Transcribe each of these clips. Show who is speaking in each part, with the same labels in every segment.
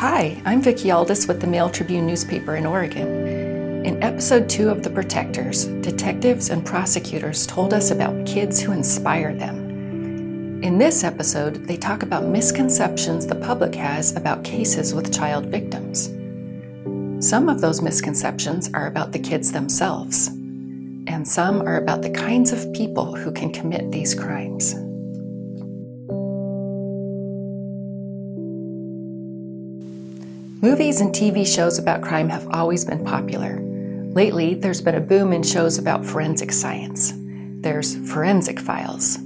Speaker 1: Hi, I'm Vicki Aldous with the Mail Tribune newspaper in Oregon. In episode two of The Protectors, detectives and prosecutors told us about kids who inspire them. In this episode, they talk about misconceptions the public has about cases with child victims. Some of those misconceptions are about the kids themselves, and some are about the kinds of people who can commit these crimes. Movies and TV shows about crime have always been popular. Lately, there's been a boom in shows about forensic science. There's Forensic Files.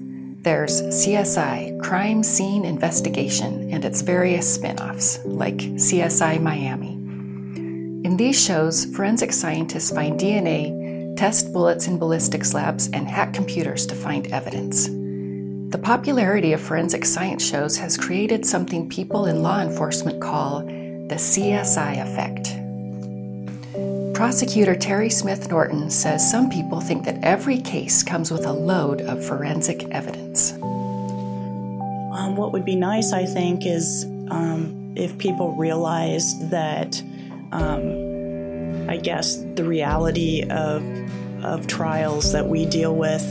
Speaker 1: There's CSI, Crime Scene Investigation, and its various spin offs, like CSI Miami. In these shows, forensic scientists find DNA, test bullets in ballistics labs, and hack computers to find evidence. The popularity of forensic science shows has created something people in law enforcement call the CSI effect. Prosecutor Terry Smith Norton says some people think that every case comes with a load of forensic evidence.
Speaker 2: Um, what would be nice, I think, is um, if people realized that, um, I guess, the reality of, of trials that we deal with,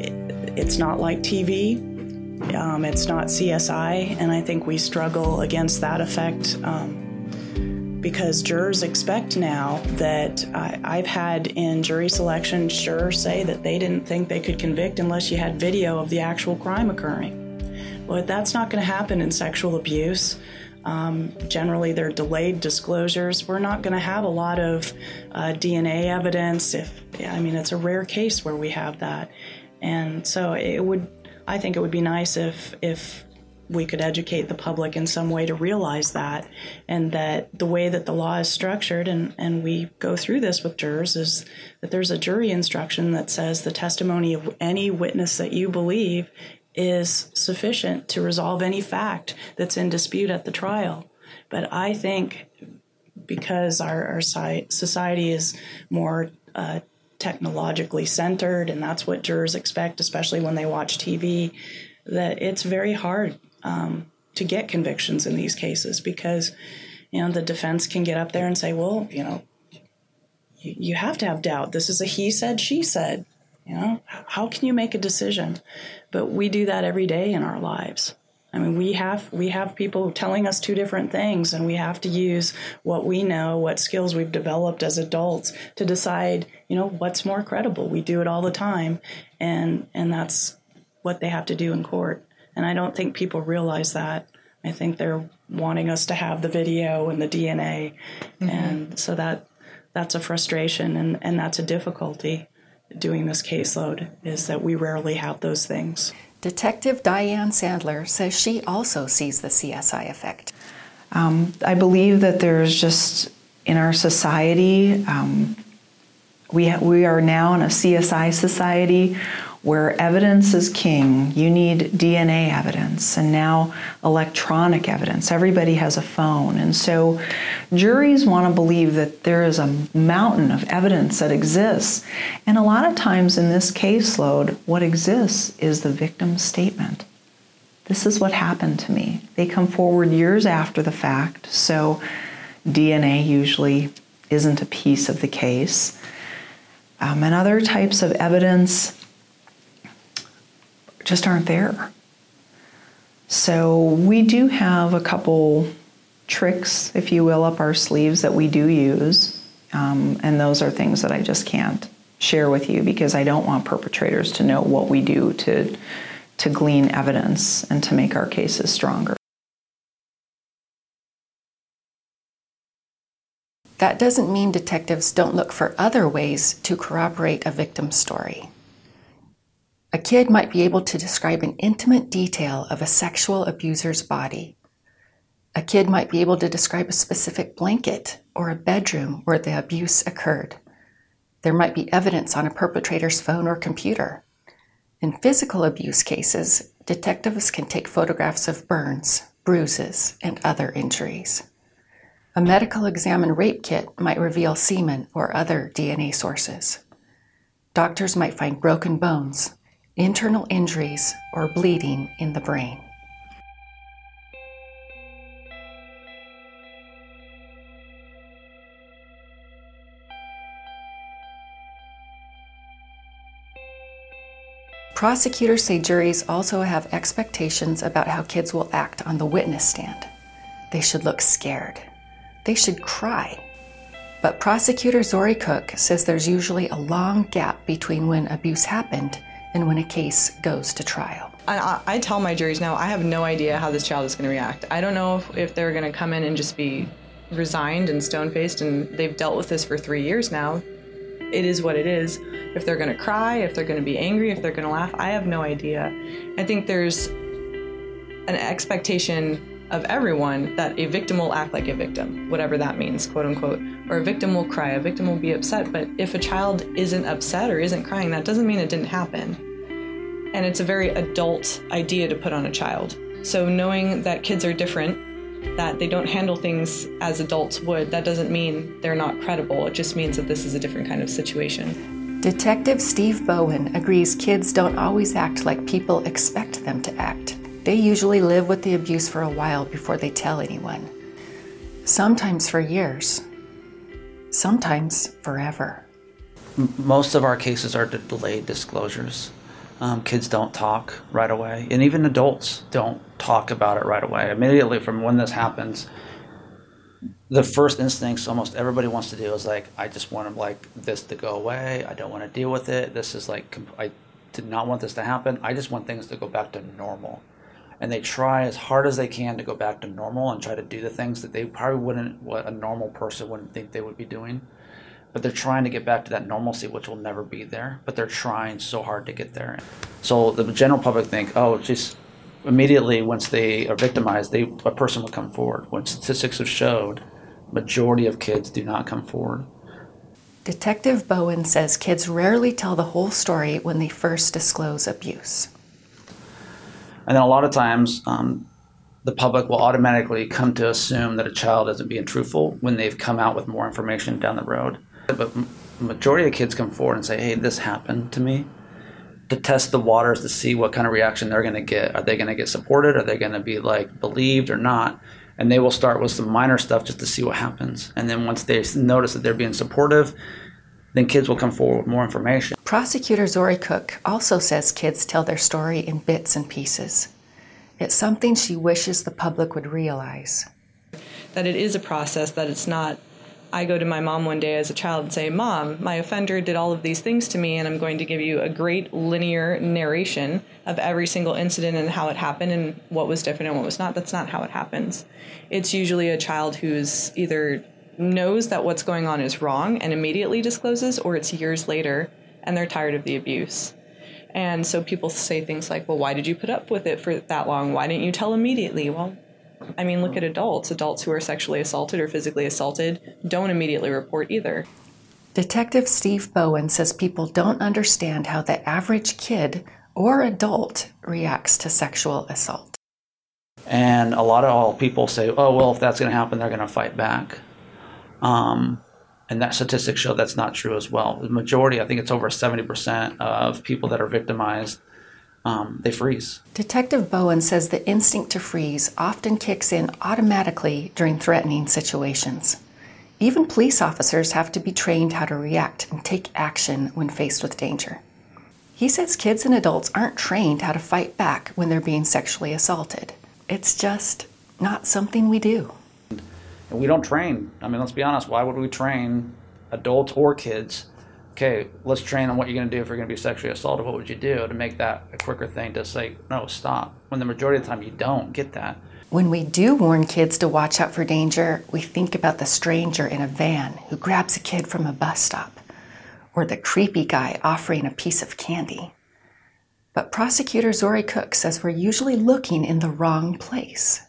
Speaker 2: it, it's not like TV. Um, it's not CSI, and I think we struggle against that effect um, because jurors expect now that I, have had in jury selection jurors say that they didn't think they could convict unless you had video of the actual crime occurring. Well, that's not going to happen in sexual abuse. Um, generally, they're delayed disclosures. We're not going to have a lot of uh, DNA evidence. If I mean, it's a rare case where we have that, and so it would. I think it would be nice if if we could educate the public in some way to realize that and that the way that the law is structured and, and we go through this with jurors is that there's a jury instruction that says the testimony of any witness that you believe is sufficient to resolve any fact that's in dispute at the trial. But i think because our, our society is more uh, technologically centered and that's what jurors expect especially when they watch tv that it's very hard um, to get convictions in these cases because you know the defense can get up there and say, well, you know, you, you have to have doubt. This is a he said, she said. You know, how can you make a decision? But we do that every day in our lives. I mean, we have we have people telling us two different things, and we have to use what we know, what skills we've developed as adults, to decide, you know, what's more credible. We do it all the time, and and that's what they have to do in court. And I don't think people realize that. I think they're wanting us to have the video and the DNA. Mm-hmm. And so that that's a frustration and, and that's a difficulty doing this caseload is that we rarely have those things.
Speaker 1: Detective Diane Sandler says she also sees the CSI effect.
Speaker 3: Um, I believe that there's just in our society, um, we, ha- we are now in a CSI society where evidence is king, you need DNA evidence and now electronic evidence. Everybody has a phone. And so juries want to believe that there is a mountain of evidence that exists. And a lot of times in this caseload, what exists is the victim's statement. This is what happened to me. They come forward years after the fact, so DNA usually isn't a piece of the case. Um, and other types of evidence just aren't there. So we do have a couple tricks, if you will, up our sleeves that we do use. Um, and those are things that I just can't share with you because I don't want perpetrators to know what we do to, to glean evidence and to make our cases stronger.
Speaker 1: That doesn't mean detectives don't look for other ways to corroborate a victim's story. A kid might be able to describe an intimate detail of a sexual abuser's body. A kid might be able to describe a specific blanket or a bedroom where the abuse occurred. There might be evidence on a perpetrator's phone or computer. In physical abuse cases, detectives can take photographs of burns, bruises, and other injuries. A medical examine rape kit might reveal semen or other DNA sources. Doctors might find broken bones, internal injuries, or bleeding in the brain. Prosecutors say juries also have expectations about how kids will act on the witness stand. They should look scared. They should cry. But prosecutor Zori Cook says there's usually a long gap between when abuse happened and when a case goes to trial.
Speaker 4: I, I tell my juries now, I have no idea how this child is going to react. I don't know if, if they're going to come in and just be resigned and stone faced, and they've dealt with this for three years now. It is what it is. If they're going to cry, if they're going to be angry, if they're going to laugh, I have no idea. I think there's an expectation of everyone that a victim will act like a victim, whatever that means, quote unquote, or a victim will cry, a victim will be upset. But if a child isn't upset or isn't crying, that doesn't mean it didn't happen. And it's a very adult idea to put on a child. So knowing that kids are different, that they don't handle things as adults would, that doesn't mean they're not credible. It just means that this is a different kind of situation.
Speaker 1: Detective Steve Bowen agrees kids don't always act like people expect them to act. They usually live with the abuse for a while before they tell anyone. Sometimes for years, sometimes forever.
Speaker 5: Most of our cases are delayed disclosures. Um, kids don't talk right away, and even adults don't talk about it right away. Immediately from when this happens, the first instincts almost everybody wants to do is like, I just want like this to go away. I don't want to deal with it. This is like, I did not want this to happen. I just want things to go back to normal and they try as hard as they can to go back to normal and try to do the things that they probably wouldn't what a normal person wouldn't think they would be doing. But they're trying to get back to that normalcy which will never be there but they're trying so hard to get there. So the general public think oh just immediately once they are victimized they a person will come forward. When statistics have showed majority of kids do not come forward.
Speaker 1: Detective bowen says kids rarely tell the whole story when they first disclose abuse
Speaker 5: and then a lot of times, um, the public will automatically come to assume that a child isn't being truthful when they've come out with more information down the road. But majority of kids come forward and say, "Hey, this happened to me," to test the waters to see what kind of reaction they're going to get. Are they going to get supported? Are they going to be like believed or not? And they will start with some minor stuff just to see what happens. And then once they notice that they're being supportive, then kids will come forward with more information.
Speaker 1: Prosecutor Zori Cook also says kids tell their story in bits and pieces. It's something she wishes the public would realize.
Speaker 4: That it is a process, that it's not, I go to my mom one day as a child and say, Mom, my offender did all of these things to me, and I'm going to give you a great linear narration of every single incident and how it happened and what was different and what was not. That's not how it happens. It's usually a child who's either knows that what's going on is wrong and immediately discloses, or it's years later and they're tired of the abuse. And so people say things like, well, why did you put up with it for that long? Why didn't you tell immediately? Well, I mean, look at adults. Adults who are sexually assaulted or physically assaulted don't immediately report either.
Speaker 1: Detective Steve Bowen says people don't understand how the average kid or adult reacts to sexual assault.
Speaker 5: And a lot of all people say, oh, well, if that's going to happen, they're going to fight back. Um, and that statistics show that's not true as well. The majority, I think it's over 70% of people that are victimized, um, they freeze.
Speaker 1: Detective Bowen says the instinct to freeze often kicks in automatically during threatening situations. Even police officers have to be trained how to react and take action when faced with danger. He says kids and adults aren't trained how to fight back when they're being sexually assaulted. It's just not something we do.
Speaker 5: And we don't train. I mean, let's be honest. Why would we train adults or kids? Okay, let's train on what you're going to do if you're going to be sexually assaulted. What would you do to make that a quicker thing to say, no, stop? When the majority of the time you don't get that.
Speaker 1: When we do warn kids to watch out for danger, we think about the stranger in a van who grabs a kid from a bus stop, or the creepy guy offering a piece of candy. But prosecutor Zori Cook says we're usually looking in the wrong place.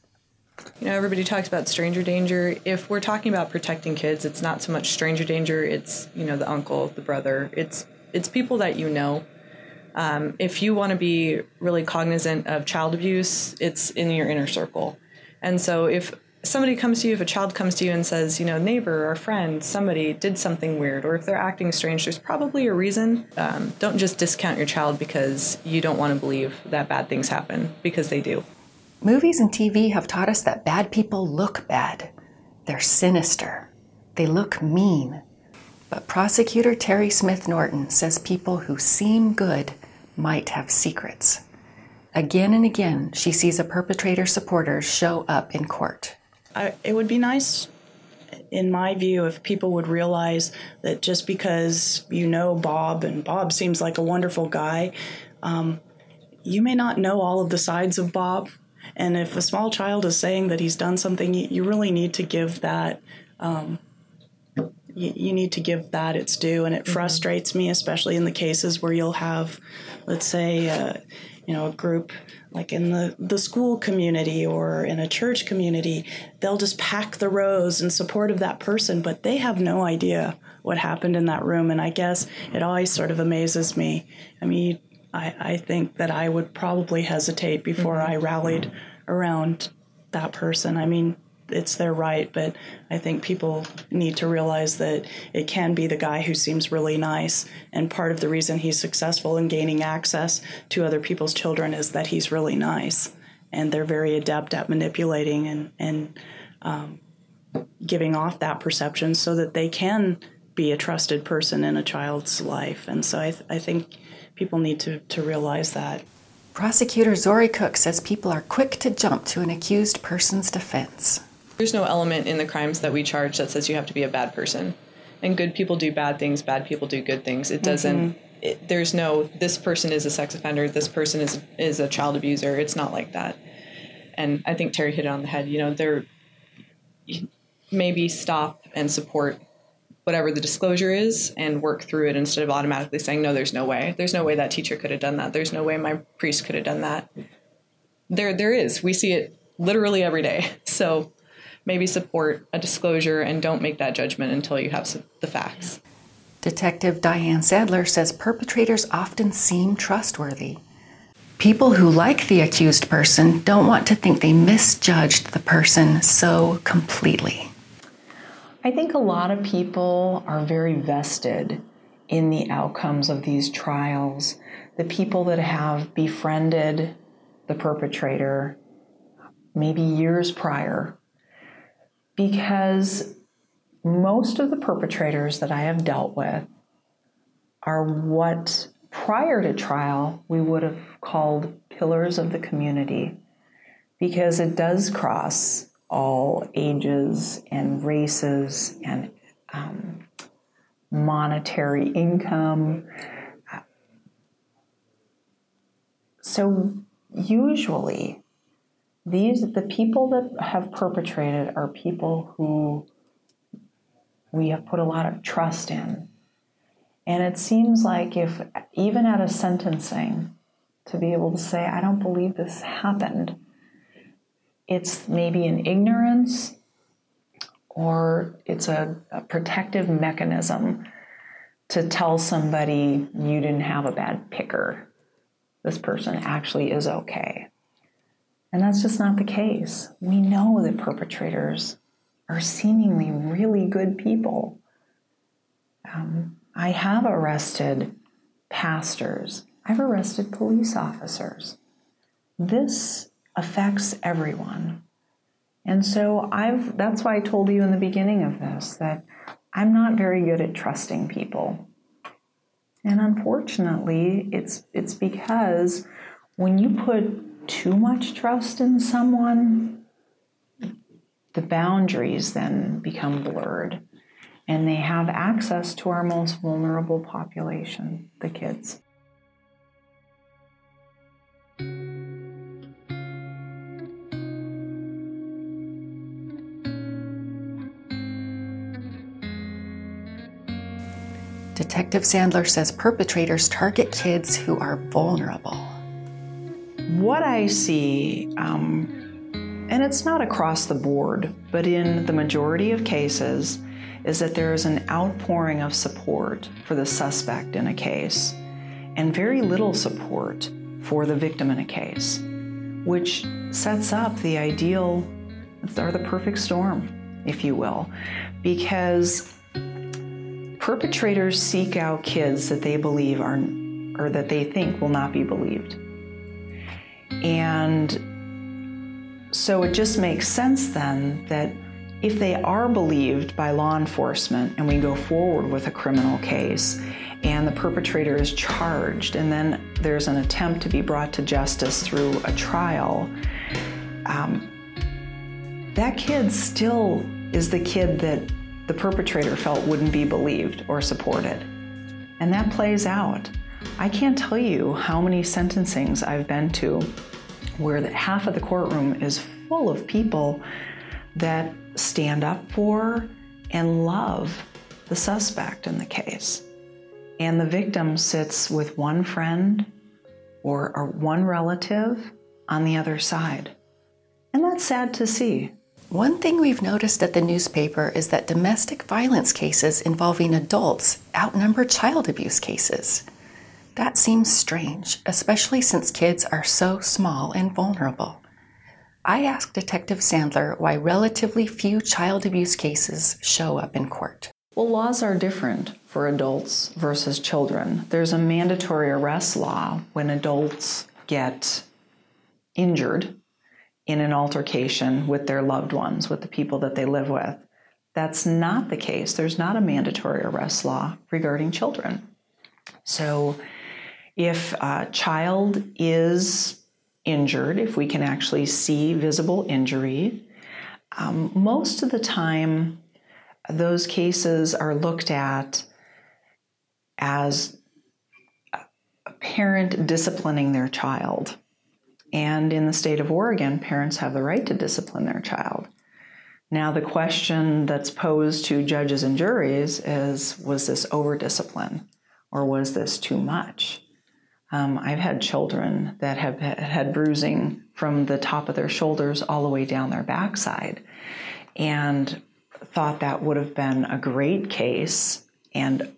Speaker 4: You know, everybody talks about stranger danger. If we're talking about protecting kids, it's not so much stranger danger. It's you know the uncle, the brother. It's it's people that you know. Um, if you want to be really cognizant of child abuse, it's in your inner circle. And so if somebody comes to you, if a child comes to you and says, you know, neighbor or friend, somebody did something weird, or if they're acting strange, there's probably a reason. Um, don't just discount your child because you don't want to believe that bad things happen, because they do.
Speaker 1: Movies and TV have taught us that bad people look bad. They're sinister. They look mean. But prosecutor Terry Smith Norton says people who seem good might have secrets. Again and again, she sees a perpetrator's supporters show up in court.
Speaker 2: I, it would be nice, in my view, if people would realize that just because you know Bob and Bob seems like a wonderful guy, um, you may not know all of the sides of Bob. And if a small child is saying that he's done something, you, you really need to give that. Um, you, you, need to give that its due, and it mm-hmm. frustrates me, especially in the cases where you'll have, let's say, uh, you know, a group like in the, the school community or in a church community, they'll just pack the rows in support of that person, but they have no idea what happened in that room. And I guess it always sort of amazes me. I mean, I, I think that I would probably hesitate before mm-hmm. I rallied around that person. I mean, it's their right, but I think people need to realize that it can be the guy who seems really nice. And part of the reason he's successful in gaining access to other people's children is that he's really nice. And they're very adept at manipulating and, and um, giving off that perception so that they can be a trusted person in a child's life. And so I, th- I think people need to, to realize that.
Speaker 1: Prosecutor Zori Cook says people are quick to jump to an accused person's defense.
Speaker 4: There's no element in the crimes that we charge that says you have to be a bad person. And good people do bad things, bad people do good things. It doesn't mm-hmm. it, there's no this person is a sex offender, this person is is a child abuser. It's not like that. And I think Terry hit it on the head. You know, there maybe stop and support whatever the disclosure is and work through it instead of automatically saying no there's no way there's no way that teacher could have done that there's no way my priest could have done that there there is we see it literally every day so maybe support a disclosure and don't make that judgment until you have the facts.
Speaker 1: Detective Diane Sandler says perpetrators often seem trustworthy. People who like the accused person don't want to think they misjudged the person so completely.
Speaker 3: I think a lot of people are very vested in the outcomes of these trials. The people that have befriended the perpetrator maybe years prior because most of the perpetrators that I have dealt with are what prior to trial we would have called pillars of the community because it does cross all ages and races and um, monetary income. So, usually, these the people that have perpetrated are people who we have put a lot of trust in and it seems like if even at a sentencing to be able to say i don't believe this happened it's maybe an ignorance or it's a, a protective mechanism to tell somebody you didn't have a bad picker this person actually is okay and that's just not the case. We know that perpetrators are seemingly really good people. Um, I have arrested pastors, I've arrested police officers. This affects everyone. And so I've that's why I told you in the beginning of this that I'm not very good at trusting people. And unfortunately, it's it's because when you put too much trust in someone, the boundaries then become blurred and they have access to our most vulnerable population, the kids.
Speaker 1: Detective Sandler says perpetrators target kids who are vulnerable.
Speaker 3: What I see, um, and it's not across the board, but in the majority of cases, is that there is an outpouring of support for the suspect in a case and very little support for the victim in a case, which sets up the ideal or the perfect storm, if you will, because perpetrators seek out kids that they believe are or that they think will not be believed. And so it just makes sense then that if they are believed by law enforcement and we go forward with a criminal case and the perpetrator is charged, and then there's an attempt to be brought to justice through a trial, um, that kid still is the kid that the perpetrator felt wouldn't be believed or supported. And that plays out. I can't tell you how many sentencings I've been to where half of the courtroom is full of people that stand up for and love the suspect in the case. And the victim sits with one friend or, or one relative on the other side. And that's sad to see.
Speaker 1: One thing we've noticed at the newspaper is that domestic violence cases involving adults outnumber child abuse cases. That seems strange, especially since kids are so small and vulnerable. I asked Detective Sandler why relatively few child abuse cases show up in court.
Speaker 3: Well, laws are different for adults versus children. There's a mandatory arrest law when adults get injured in an altercation with their loved ones, with the people that they live with. That's not the case. There's not a mandatory arrest law regarding children. So if a child is injured, if we can actually see visible injury, um, most of the time those cases are looked at as a parent disciplining their child. And in the state of Oregon, parents have the right to discipline their child. Now, the question that's posed to judges and juries is was this over discipline or was this too much? Um, I've had children that have had bruising from the top of their shoulders all the way down their backside and thought that would have been a great case and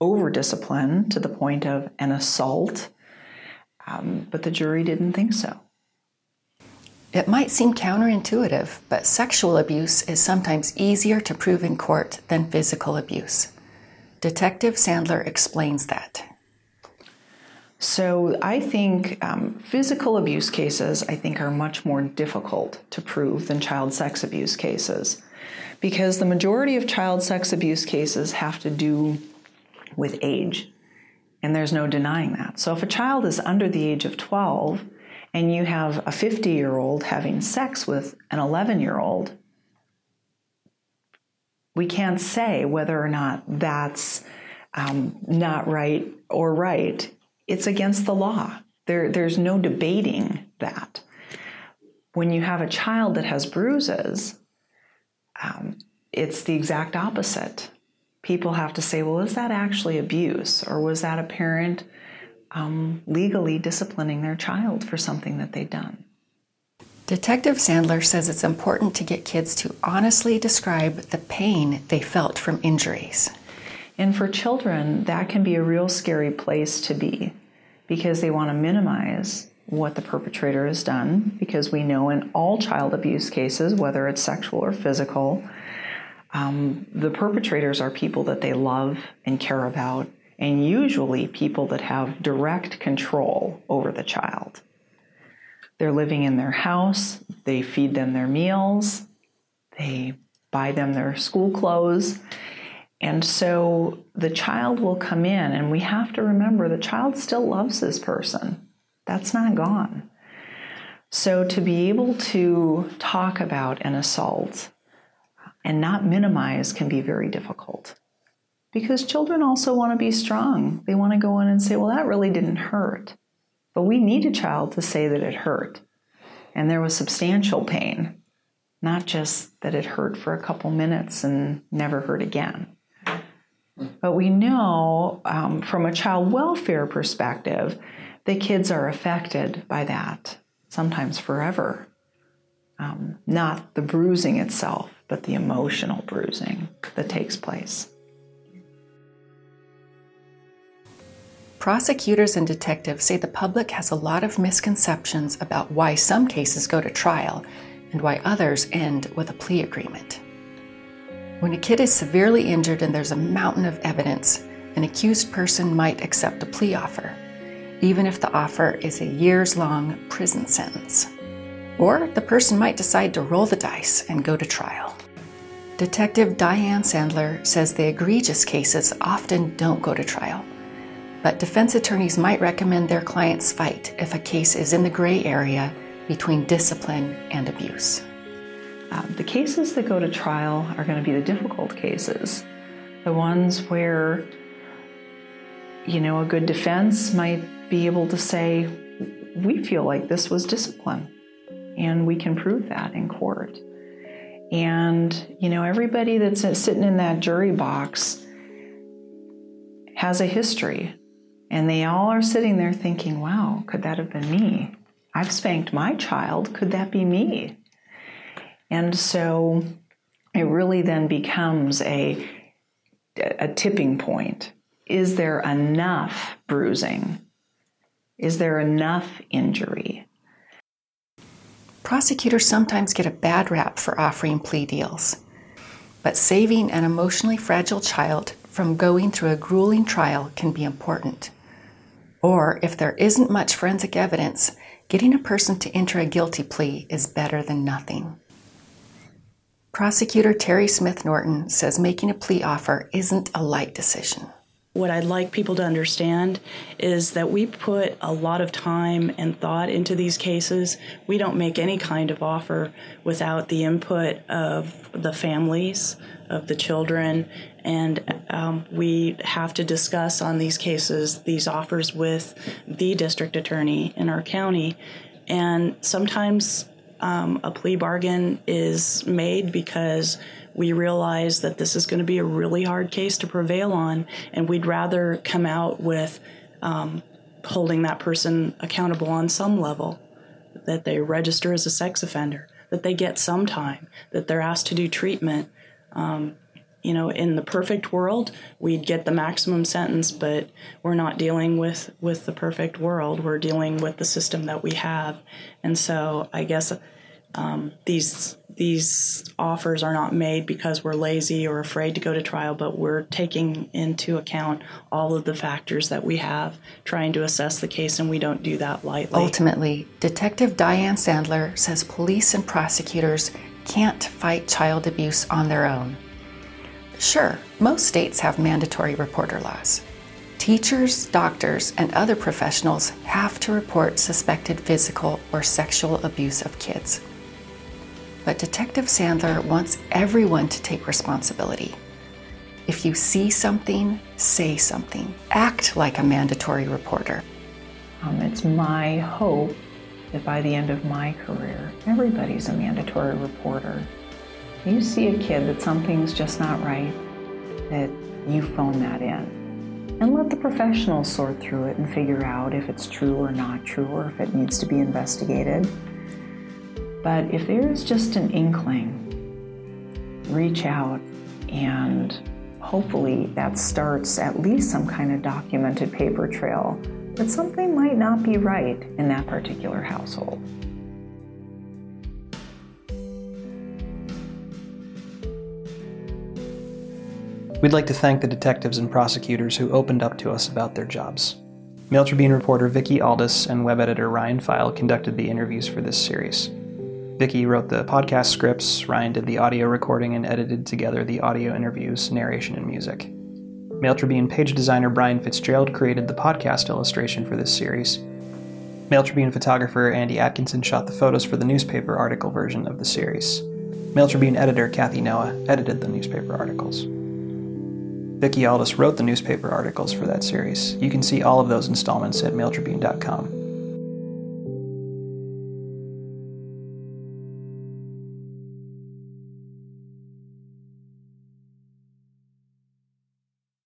Speaker 3: over discipline to the point of an assault, um, but the jury didn't think so.
Speaker 1: It might seem counterintuitive, but sexual abuse is sometimes easier to prove in court than physical abuse. Detective Sandler explains that.
Speaker 3: So I think um, physical abuse cases, I think, are much more difficult to prove than child sex abuse cases because the majority of child sex abuse cases have to do with age. And there's no denying that. So if a child is under the age of 12 and you have a 50 year old having sex with an 11 year old, we can't say whether or not that's um, not right or right it's against the law. There, there's no debating that. When you have a child that has bruises, um, it's the exact opposite. People have to say, well, is that actually abuse? Or was that a parent um, legally disciplining their child for something that they'd done?
Speaker 1: Detective Sandler says it's important to get kids to honestly describe the pain they felt from injuries.
Speaker 3: And for children, that can be a real scary place to be because they want to minimize what the perpetrator has done, because we know in all child abuse cases, whether it's sexual or physical, um, the perpetrators are people that they love and care about, and usually people that have direct control over the child. They're living in their house, they feed them their meals, they buy them their school clothes, and so the child will come in, and we have to remember the child still loves this person. That's not gone. So to be able to talk about an assault and not minimize can be very difficult. Because children also want to be strong. They want to go in and say, well, that really didn't hurt. But we need a child to say that it hurt. And there was substantial pain, not just that it hurt for a couple minutes and never hurt again. But we know um, from a child welfare perspective that kids are affected by that, sometimes forever. Um, not the bruising itself, but the emotional bruising that takes place.
Speaker 1: Prosecutors and detectives say the public has a lot of misconceptions about why some cases go to trial and why others end with a plea agreement. When a kid is severely injured and there's a mountain of evidence, an accused person might accept a plea offer, even if the offer is a years long prison sentence. Or the person might decide to roll the dice and go to trial. Detective Diane Sandler says the egregious cases often don't go to trial, but defense attorneys might recommend their clients fight if a case is in the gray area between discipline and abuse.
Speaker 3: Uh, the cases that go to trial are going to be the difficult cases, the ones where, you know, a good defense might be able to say, we feel like this was discipline, and we can prove that in court. And, you know, everybody that's sitting in that jury box has a history. And they all are sitting there thinking, wow, could that have been me? I've spanked my child. Could that be me? And so it really then becomes a, a tipping point. Is there enough bruising? Is there enough injury?
Speaker 1: Prosecutors sometimes get a bad rap for offering plea deals. But saving an emotionally fragile child from going through a grueling trial can be important. Or, if there isn't much forensic evidence, getting a person to enter a guilty plea is better than nothing. Prosecutor Terry Smith Norton says making a plea offer isn't a light decision.
Speaker 2: What I'd like people to understand is that we put a lot of time and thought into these cases. We don't make any kind of offer without the input of the families, of the children, and um, we have to discuss on these cases these offers with the district attorney in our county. And sometimes um, a plea bargain is made because we realize that this is going to be a really hard case to prevail on, and we'd rather come out with um, holding that person accountable on some level, that they register as a sex offender, that they get some time, that they're asked to do treatment. Um, you know, in the perfect world, we'd get the maximum sentence, but we're not dealing with with the perfect world. We're dealing with the system that we have, and so I guess um, these these offers are not made because we're lazy or afraid to go to trial, but we're taking into account all of the factors that we have, trying to assess the case, and we don't do that lightly.
Speaker 1: Ultimately, Detective Diane Sandler says police and prosecutors can't fight child abuse on their own. Sure, most states have mandatory reporter laws. Teachers, doctors, and other professionals have to report suspected physical or sexual abuse of kids. But Detective Sandler wants everyone to take responsibility. If you see something, say something. Act like a mandatory reporter.
Speaker 3: Um, it's my hope that by the end of my career, everybody's a mandatory reporter. You see a kid that something's just not right, that you phone that in. And let the professionals sort through it and figure out if it's true or not true or if it needs to be investigated. But if there's just an inkling, reach out and hopefully that starts at least some kind of documented paper trail that something might not be right in that particular household.
Speaker 6: We'd like to thank the detectives and prosecutors who opened up to us about their jobs. Mail Tribune reporter Vicki Aldous and web editor Ryan Pfeil conducted the interviews for this series. Vicki wrote the podcast scripts, Ryan did the audio recording and edited together the audio interviews, narration, and music. Mail Tribune page designer Brian Fitzgerald created the podcast illustration for this series. Mail Tribune photographer Andy Atkinson shot the photos for the newspaper article version of the series. Mail Tribune editor Kathy Noah edited the newspaper articles. Vicki Aldous wrote the newspaper articles for that series. You can see all of those installments at mailtribune.com.